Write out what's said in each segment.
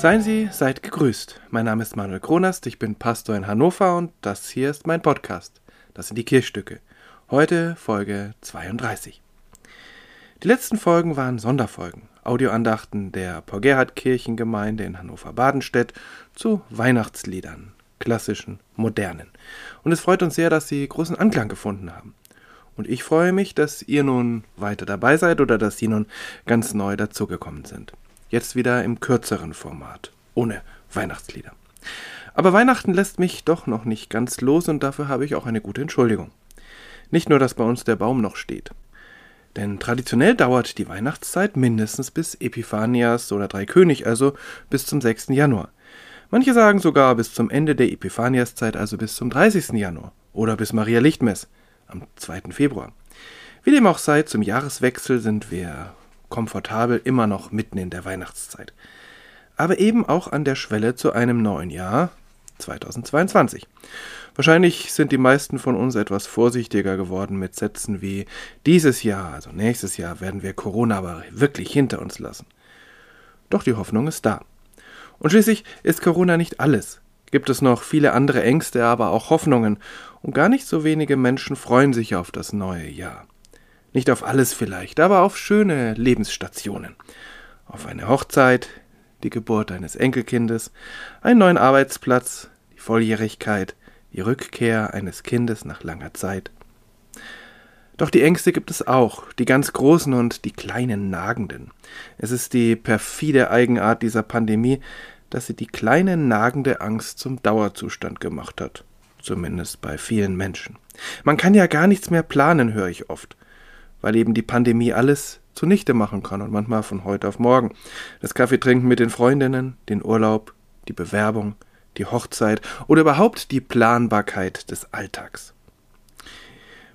Seien Sie, seid gegrüßt. Mein Name ist Manuel Kronast, ich bin Pastor in Hannover und das hier ist mein Podcast. Das sind die Kirchstücke. Heute Folge 32. Die letzten Folgen waren Sonderfolgen, Audioandachten der Paul Gerhard Kirchengemeinde in Hannover-Badenstedt zu Weihnachtsliedern, klassischen, modernen. Und es freut uns sehr, dass Sie großen Anklang gefunden haben. Und ich freue mich, dass ihr nun weiter dabei seid oder dass Sie nun ganz neu dazugekommen sind. Jetzt wieder im kürzeren Format, ohne Weihnachtslieder. Aber Weihnachten lässt mich doch noch nicht ganz los und dafür habe ich auch eine gute Entschuldigung. Nicht nur, dass bei uns der Baum noch steht. Denn traditionell dauert die Weihnachtszeit mindestens bis Epiphanias oder Dreikönig, also bis zum 6. Januar. Manche sagen sogar bis zum Ende der Epiphaniaszeit, also bis zum 30. Januar oder bis Maria Lichtmess am 2. Februar. Wie dem auch sei, zum Jahreswechsel sind wir komfortabel immer noch mitten in der Weihnachtszeit. Aber eben auch an der Schwelle zu einem neuen Jahr 2022. Wahrscheinlich sind die meisten von uns etwas vorsichtiger geworden mit Sätzen wie dieses Jahr, also nächstes Jahr, werden wir Corona aber wirklich hinter uns lassen. Doch die Hoffnung ist da. Und schließlich ist Corona nicht alles. Gibt es noch viele andere Ängste, aber auch Hoffnungen, und gar nicht so wenige Menschen freuen sich auf das neue Jahr. Nicht auf alles vielleicht, aber auf schöne Lebensstationen. Auf eine Hochzeit, die Geburt eines Enkelkindes, einen neuen Arbeitsplatz, die Volljährigkeit, die Rückkehr eines Kindes nach langer Zeit. Doch die Ängste gibt es auch, die ganz großen und die kleinen nagenden. Es ist die perfide Eigenart dieser Pandemie, dass sie die kleine nagende Angst zum Dauerzustand gemacht hat. Zumindest bei vielen Menschen. Man kann ja gar nichts mehr planen, höre ich oft weil eben die Pandemie alles zunichte machen kann und manchmal von heute auf morgen. Das Kaffeetrinken mit den Freundinnen, den Urlaub, die Bewerbung, die Hochzeit oder überhaupt die Planbarkeit des Alltags.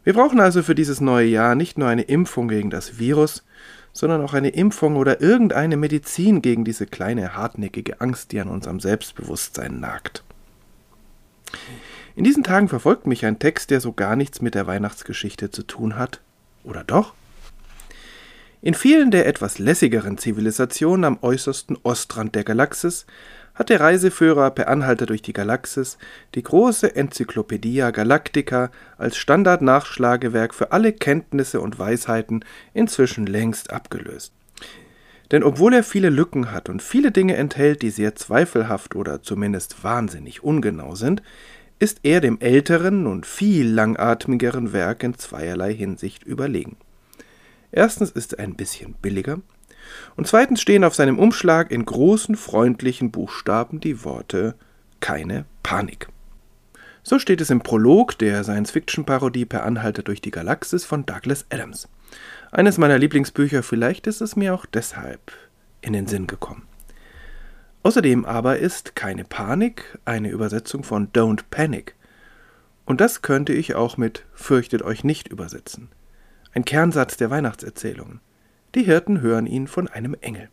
Wir brauchen also für dieses neue Jahr nicht nur eine Impfung gegen das Virus, sondern auch eine Impfung oder irgendeine Medizin gegen diese kleine hartnäckige Angst, die an unserem Selbstbewusstsein nagt. In diesen Tagen verfolgt mich ein Text, der so gar nichts mit der Weihnachtsgeschichte zu tun hat, oder doch? In vielen der etwas lässigeren Zivilisationen am äußersten Ostrand der Galaxis hat der Reiseführer per Anhalter durch die Galaxis die große Enzyklopädia Galactica als Standardnachschlagewerk für alle Kenntnisse und Weisheiten inzwischen längst abgelöst. Denn obwohl er viele Lücken hat und viele Dinge enthält, die sehr zweifelhaft oder zumindest wahnsinnig ungenau sind, ist er dem älteren und viel langatmigeren Werk in zweierlei Hinsicht überlegen. Erstens ist er ein bisschen billiger, und zweitens stehen auf seinem Umschlag in großen freundlichen Buchstaben die Worte keine Panik. So steht es im Prolog der Science-Fiction-Parodie Per Anhalter durch die Galaxis von Douglas Adams. Eines meiner Lieblingsbücher, vielleicht ist es mir auch deshalb in den Sinn gekommen. Außerdem aber ist keine Panik eine Übersetzung von Don't Panic. Und das könnte ich auch mit Fürchtet euch nicht übersetzen. Ein Kernsatz der Weihnachtserzählungen. Die Hirten hören ihn von einem Engel.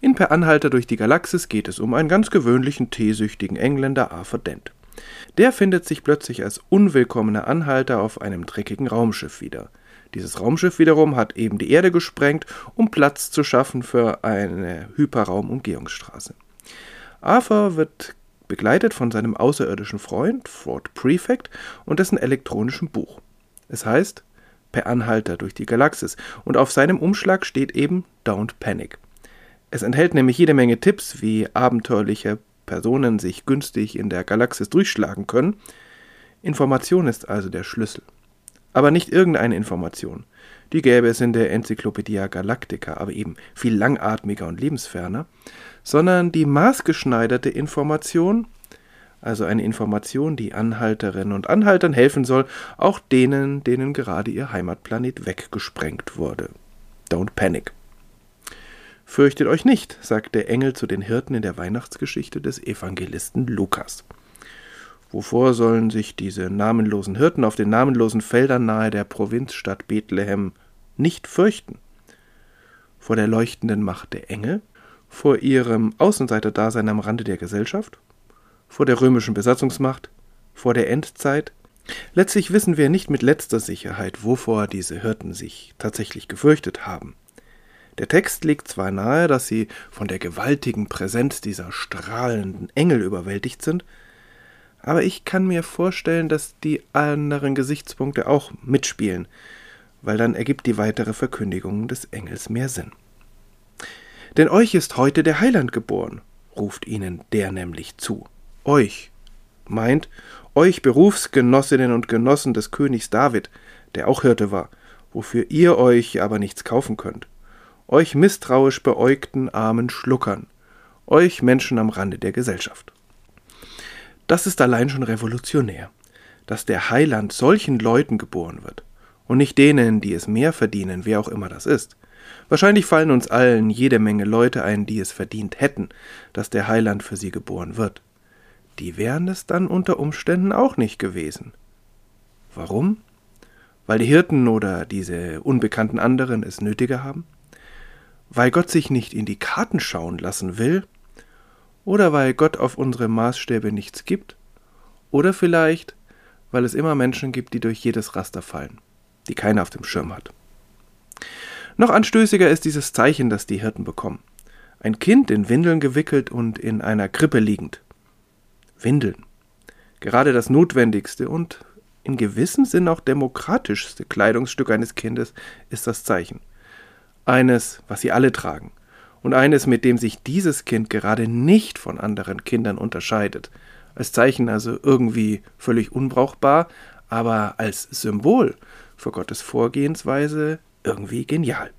In Per Anhalter durch die Galaxis geht es um einen ganz gewöhnlichen teesüchtigen Engländer Arthur Dent. Der findet sich plötzlich als unwillkommener Anhalter auf einem dreckigen Raumschiff wieder – dieses Raumschiff wiederum hat eben die Erde gesprengt, um Platz zu schaffen für eine Hyperraumumgehungsstraße. Arthur wird begleitet von seinem außerirdischen Freund, Ford Prefect, und dessen elektronischem Buch. Es heißt Per Anhalter durch die Galaxis und auf seinem Umschlag steht eben Don't Panic. Es enthält nämlich jede Menge Tipps, wie abenteuerliche Personen sich günstig in der Galaxis durchschlagen können. Information ist also der Schlüssel. Aber nicht irgendeine Information. Die gäbe es in der Enzyklopädie Galactica, aber eben viel langatmiger und lebensferner, sondern die maßgeschneiderte Information, also eine Information, die Anhalterinnen und Anhaltern helfen soll, auch denen, denen gerade ihr Heimatplanet weggesprengt wurde. Don't panic. Fürchtet euch nicht, sagt der Engel zu den Hirten in der Weihnachtsgeschichte des Evangelisten Lukas. Wovor sollen sich diese namenlosen Hirten auf den namenlosen Feldern nahe der Provinzstadt Bethlehem nicht fürchten? Vor der leuchtenden Macht der Engel? Vor ihrem Außenseiterdasein am Rande der Gesellschaft? Vor der römischen Besatzungsmacht? Vor der Endzeit? Letztlich wissen wir nicht mit letzter Sicherheit, wovor diese Hirten sich tatsächlich gefürchtet haben. Der Text legt zwar nahe, dass sie von der gewaltigen Präsenz dieser strahlenden Engel überwältigt sind, aber ich kann mir vorstellen, dass die anderen Gesichtspunkte auch mitspielen, weil dann ergibt die weitere Verkündigung des Engels mehr Sinn. Denn euch ist heute der Heiland geboren, ruft ihnen der nämlich zu. Euch meint euch Berufsgenossinnen und Genossen des Königs David, der auch Hirte war, wofür ihr euch aber nichts kaufen könnt. Euch misstrauisch beäugten armen Schluckern, euch Menschen am Rande der Gesellschaft. Das ist allein schon revolutionär, dass der Heiland solchen Leuten geboren wird und nicht denen, die es mehr verdienen, wer auch immer das ist. Wahrscheinlich fallen uns allen jede Menge Leute ein, die es verdient hätten, dass der Heiland für sie geboren wird. Die wären es dann unter Umständen auch nicht gewesen. Warum? Weil die Hirten oder diese unbekannten anderen es nötiger haben? Weil Gott sich nicht in die Karten schauen lassen will? Oder weil Gott auf unsere Maßstäbe nichts gibt? Oder vielleicht, weil es immer Menschen gibt, die durch jedes Raster fallen, die keiner auf dem Schirm hat. Noch anstößiger ist dieses Zeichen, das die Hirten bekommen. Ein Kind in Windeln gewickelt und in einer Krippe liegend. Windeln. Gerade das notwendigste und in gewissem Sinn auch demokratischste Kleidungsstück eines Kindes ist das Zeichen. Eines, was sie alle tragen. Und eines, mit dem sich dieses Kind gerade nicht von anderen Kindern unterscheidet. Als Zeichen also irgendwie völlig unbrauchbar, aber als Symbol für Gottes Vorgehensweise irgendwie genial.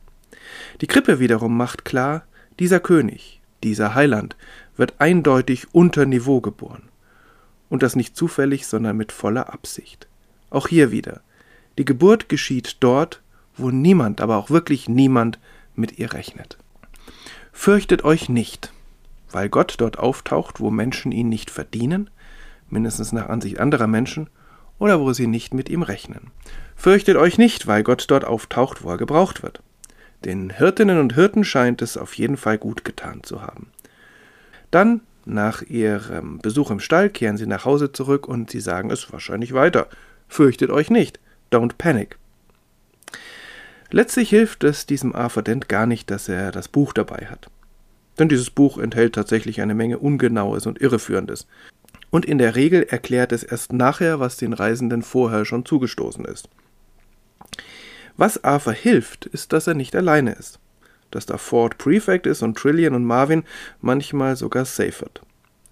Die Krippe wiederum macht klar, dieser König, dieser Heiland wird eindeutig unter Niveau geboren. Und das nicht zufällig, sondern mit voller Absicht. Auch hier wieder. Die Geburt geschieht dort, wo niemand, aber auch wirklich niemand mit ihr rechnet. Fürchtet euch nicht, weil Gott dort auftaucht, wo Menschen ihn nicht verdienen, mindestens nach Ansicht anderer Menschen, oder wo sie nicht mit ihm rechnen. Fürchtet euch nicht, weil Gott dort auftaucht, wo er gebraucht wird. Den Hirtinnen und Hirten scheint es auf jeden Fall gut getan zu haben. Dann, nach ihrem Besuch im Stall, kehren sie nach Hause zurück und sie sagen es wahrscheinlich weiter. Fürchtet euch nicht. Don't panic. Letztlich hilft es diesem Arthur gar nicht, dass er das Buch dabei hat. Denn dieses Buch enthält tatsächlich eine Menge Ungenaues und Irreführendes. Und in der Regel erklärt es erst nachher, was den Reisenden vorher schon zugestoßen ist. Was Arthur hilft, ist, dass er nicht alleine ist. Dass da Ford Prefect ist und Trillian und Marvin manchmal sogar Safert.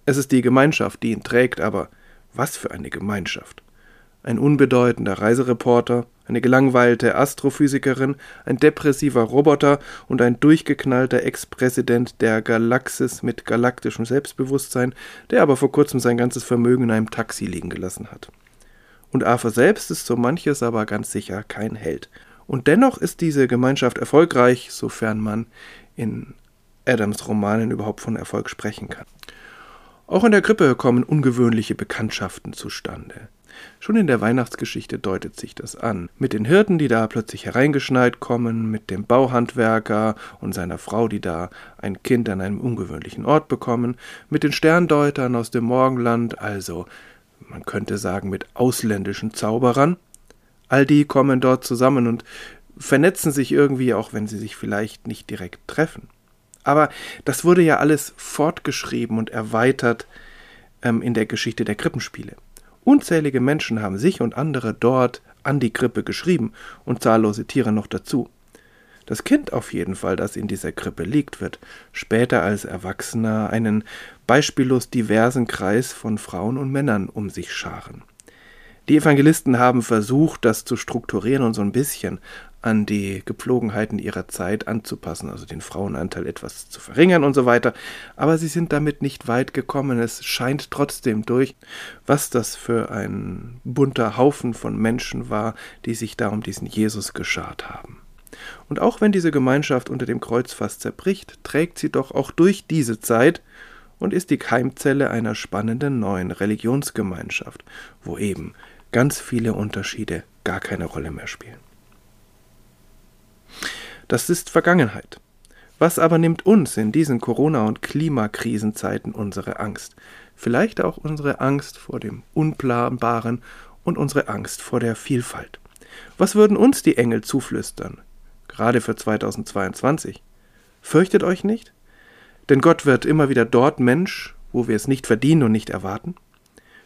Es ist die Gemeinschaft, die ihn trägt, aber was für eine Gemeinschaft. Ein unbedeutender Reisereporter, eine gelangweilte Astrophysikerin, ein depressiver Roboter und ein durchgeknallter Ex-Präsident der Galaxis mit galaktischem Selbstbewusstsein, der aber vor kurzem sein ganzes Vermögen in einem Taxi liegen gelassen hat. Und Arthur selbst ist so manches aber ganz sicher kein Held. Und dennoch ist diese Gemeinschaft erfolgreich, sofern man in Adams Romanen überhaupt von Erfolg sprechen kann. Auch in der Krippe kommen ungewöhnliche Bekanntschaften zustande. Schon in der Weihnachtsgeschichte deutet sich das an. Mit den Hirten, die da plötzlich hereingeschneit kommen, mit dem Bauhandwerker und seiner Frau, die da ein Kind an einem ungewöhnlichen Ort bekommen, mit den Sterndeutern aus dem Morgenland, also man könnte sagen mit ausländischen Zauberern, All die kommen dort zusammen und vernetzen sich irgendwie, auch wenn sie sich vielleicht nicht direkt treffen. Aber das wurde ja alles fortgeschrieben und erweitert ähm, in der Geschichte der Krippenspiele. Unzählige Menschen haben sich und andere dort an die Krippe geschrieben und zahllose Tiere noch dazu. Das Kind auf jeden Fall, das in dieser Krippe liegt, wird später als Erwachsener einen beispiellos diversen Kreis von Frauen und Männern um sich scharen. Die Evangelisten haben versucht, das zu strukturieren und so ein bisschen an die Gepflogenheiten ihrer Zeit anzupassen, also den Frauenanteil etwas zu verringern und so weiter. Aber sie sind damit nicht weit gekommen. Es scheint trotzdem durch, was das für ein bunter Haufen von Menschen war, die sich da um diesen Jesus geschart haben. Und auch wenn diese Gemeinschaft unter dem Kreuz fast zerbricht, trägt sie doch auch durch diese Zeit und ist die Keimzelle einer spannenden neuen Religionsgemeinschaft, wo eben ganz viele Unterschiede gar keine Rolle mehr spielen. Das ist Vergangenheit. Was aber nimmt uns in diesen Corona- und Klimakrisenzeiten unsere Angst? Vielleicht auch unsere Angst vor dem Unplanbaren und unsere Angst vor der Vielfalt. Was würden uns die Engel zuflüstern? Gerade für 2022. Fürchtet euch nicht, denn Gott wird immer wieder dort Mensch, wo wir es nicht verdienen und nicht erwarten.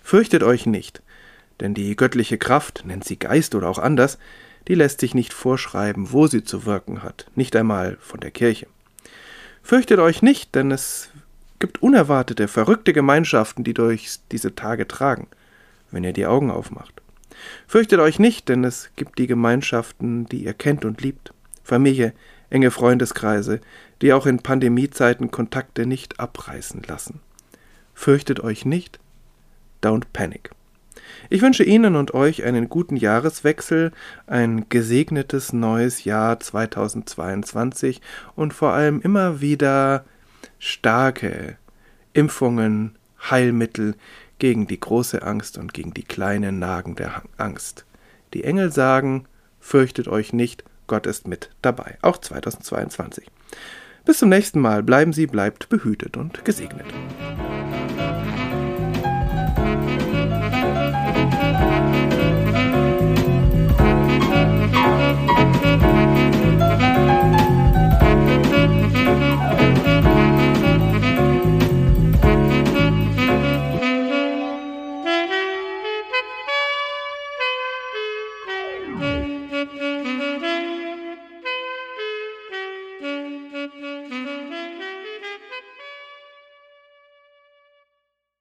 Fürchtet euch nicht, denn die göttliche Kraft, nennt sie Geist oder auch anders, die lässt sich nicht vorschreiben, wo sie zu wirken hat, nicht einmal von der Kirche. Fürchtet euch nicht, denn es gibt unerwartete, verrückte Gemeinschaften, die durch diese Tage tragen, wenn ihr die Augen aufmacht. Fürchtet euch nicht, denn es gibt die Gemeinschaften, die ihr kennt und liebt. Familie, enge Freundeskreise, die auch in Pandemiezeiten Kontakte nicht abreißen lassen. Fürchtet euch nicht, don't panic. Ich wünsche Ihnen und euch einen guten Jahreswechsel, ein gesegnetes neues Jahr 2022 und vor allem immer wieder starke Impfungen, Heilmittel gegen die große Angst und gegen die kleine nagende Angst. Die Engel sagen, fürchtet euch nicht, Gott ist mit dabei, auch 2022. Bis zum nächsten Mal, bleiben Sie, bleibt behütet und gesegnet.